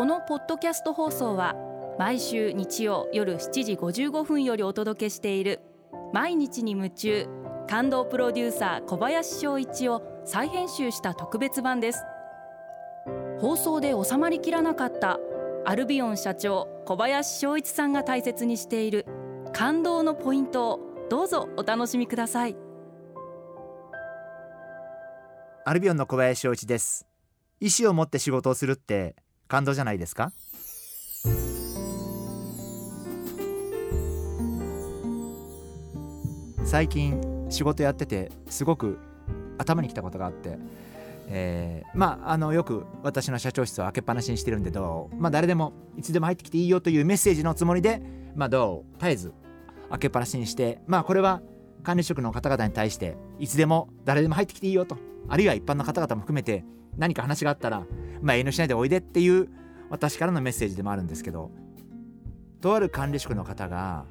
このポッドキャスト放送は毎週日曜夜7時55分よりお届けしている毎日に夢中感動プロデューサー小林翔一を再編集した特別版です。放送で収まりきらなかったアルビオン社長小林翔一さんが大切にしている感動のポイントをどうぞお楽しみください。アルビオンの小林翔一です。意思を持って仕事をするって感動じゃないですか？最近仕事やっててすごく頭にきたことがあってえー、まああのよく私の社長室を開けっぱなしにしてるんでどう？まあ誰でもいつでも入ってきていいよというメッセージのつもりでまあどう？絶えず開けっぱなしにしてまあこれは管理職の方々に対していつでも誰でも入ってきていいよと。あるいは一般の方々も含めて何か話があったらまあ遠慮しないでおいでっていう私からのメッセージでもあるんですけどとある管理職の方が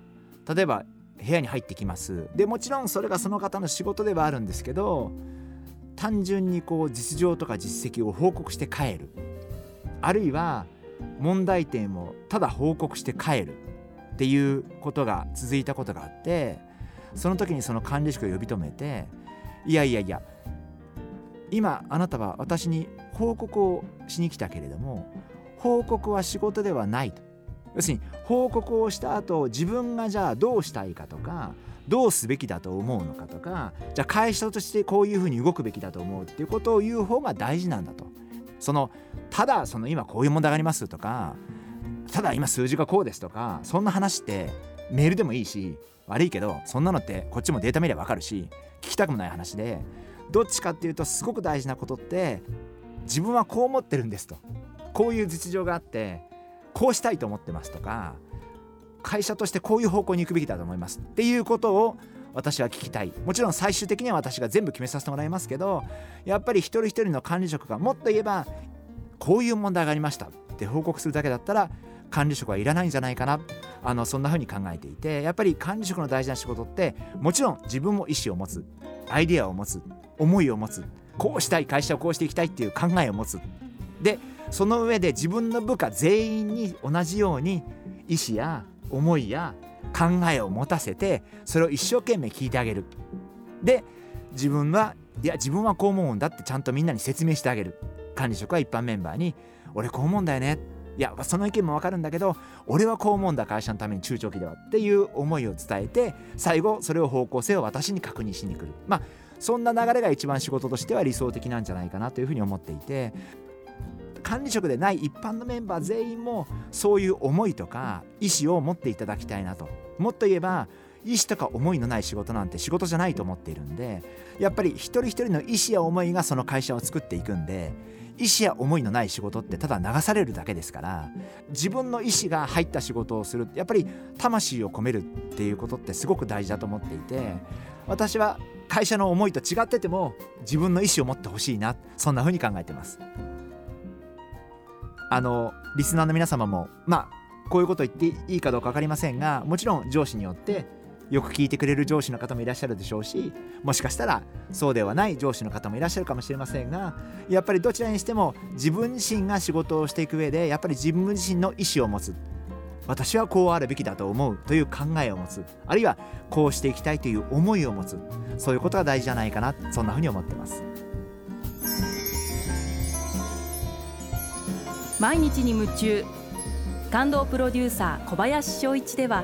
例えば部屋に入ってきます。でもちろんそれがその方の仕事ではあるんですけど単純にこう実情とか実績を報告して帰る。あるいは問題点をただ報告して帰る。っていうことが続いたことがあってその時にその管理職を呼び止めていやいやいや今あなたは私に報告をしに来たけれども報告は仕事ではないと。要するに報告をした後自分がじゃあどうしたいかとかどうすべきだと思うのかとかじゃあ会社としてこういうふうに動くべきだと思うっていうことを言う方が大事なんだと。そのただその今こういう問題がありますとかただ今数字がこうですとかそんな話ってメールでもいいし悪いけどそんなのってこっちもデータ見れば分かるし聞きたくもない話でどっちかっていうとすごく大事なことって自分はこう思ってるんですと。こういう実情があってこうしたいと思ってますとか会社としてこういう方向に行くべきだと思います。っていうことを私は聞きたい。もちろん最終的には私が全部決めさせてもらいますけどやっぱり一人一人の管理職がもっと言えばこういう問題がありました。って報告するだけだったら管理職はいらないんじゃないかな。あのそんな風に考えていてやっぱり管理職の大事な仕事ってもちろん自分も意思を持つ。アイデアを持つ思いを持つこうしたい会社をこうしていきたいっていう考えを持つ。でその上で自分の部下全員に同じように意思や思いや考えを持たせてそれを一生懸命聞いてあげる。で自分はいや自分はこう思うんだってちゃんとみんなに説明してあげる。管理職は一般メンバーに俺こう思うんだよね。いやその意見もわかるんだけど俺はこう思うんだ会社のために中長期ではっていう思いを伝えて最後それを方向性を私に確認しに来る。まあそんな流れが一番仕事としては理想的なんじゃないかなというふうに思っていて管理職でない一般のメンバー全員もそういう思いとか意思を持っていただきたいなと。もっと言えば意思とか思いのない仕事なんて仕事じゃないと思っているんでやっぱり一人一人の意思や思いがその会社を作っていくんで意思や思いのない仕事ってただ流されるだけですから自分の意思が入った仕事をするやっぱり魂を込めるっていうことってすごく大事だと思っていて私は会社の思いと違ってても自分の意思を持ってほしいなそんな風に考えてます。あのリスナーの皆様もまあこういうこと言っていいかどうか分かりませんがもちろん上司によってよく聞いてくれる上司の方もいらっしゃるでしょうしもしかしたらそうではない上司の方もいらっしゃるかもしれませんがやっぱりどちらにしても自分自身が仕事をしていく上でやっぱり自分自身の意思を持つ。私はこうあるべきだと思う。という考えを持つ。あるいはこうしていきたいという思いを持つ。そういうことが大事じゃないかな。そんなふうに思ってます。毎日に夢中。感動プロデューサー小林翔一では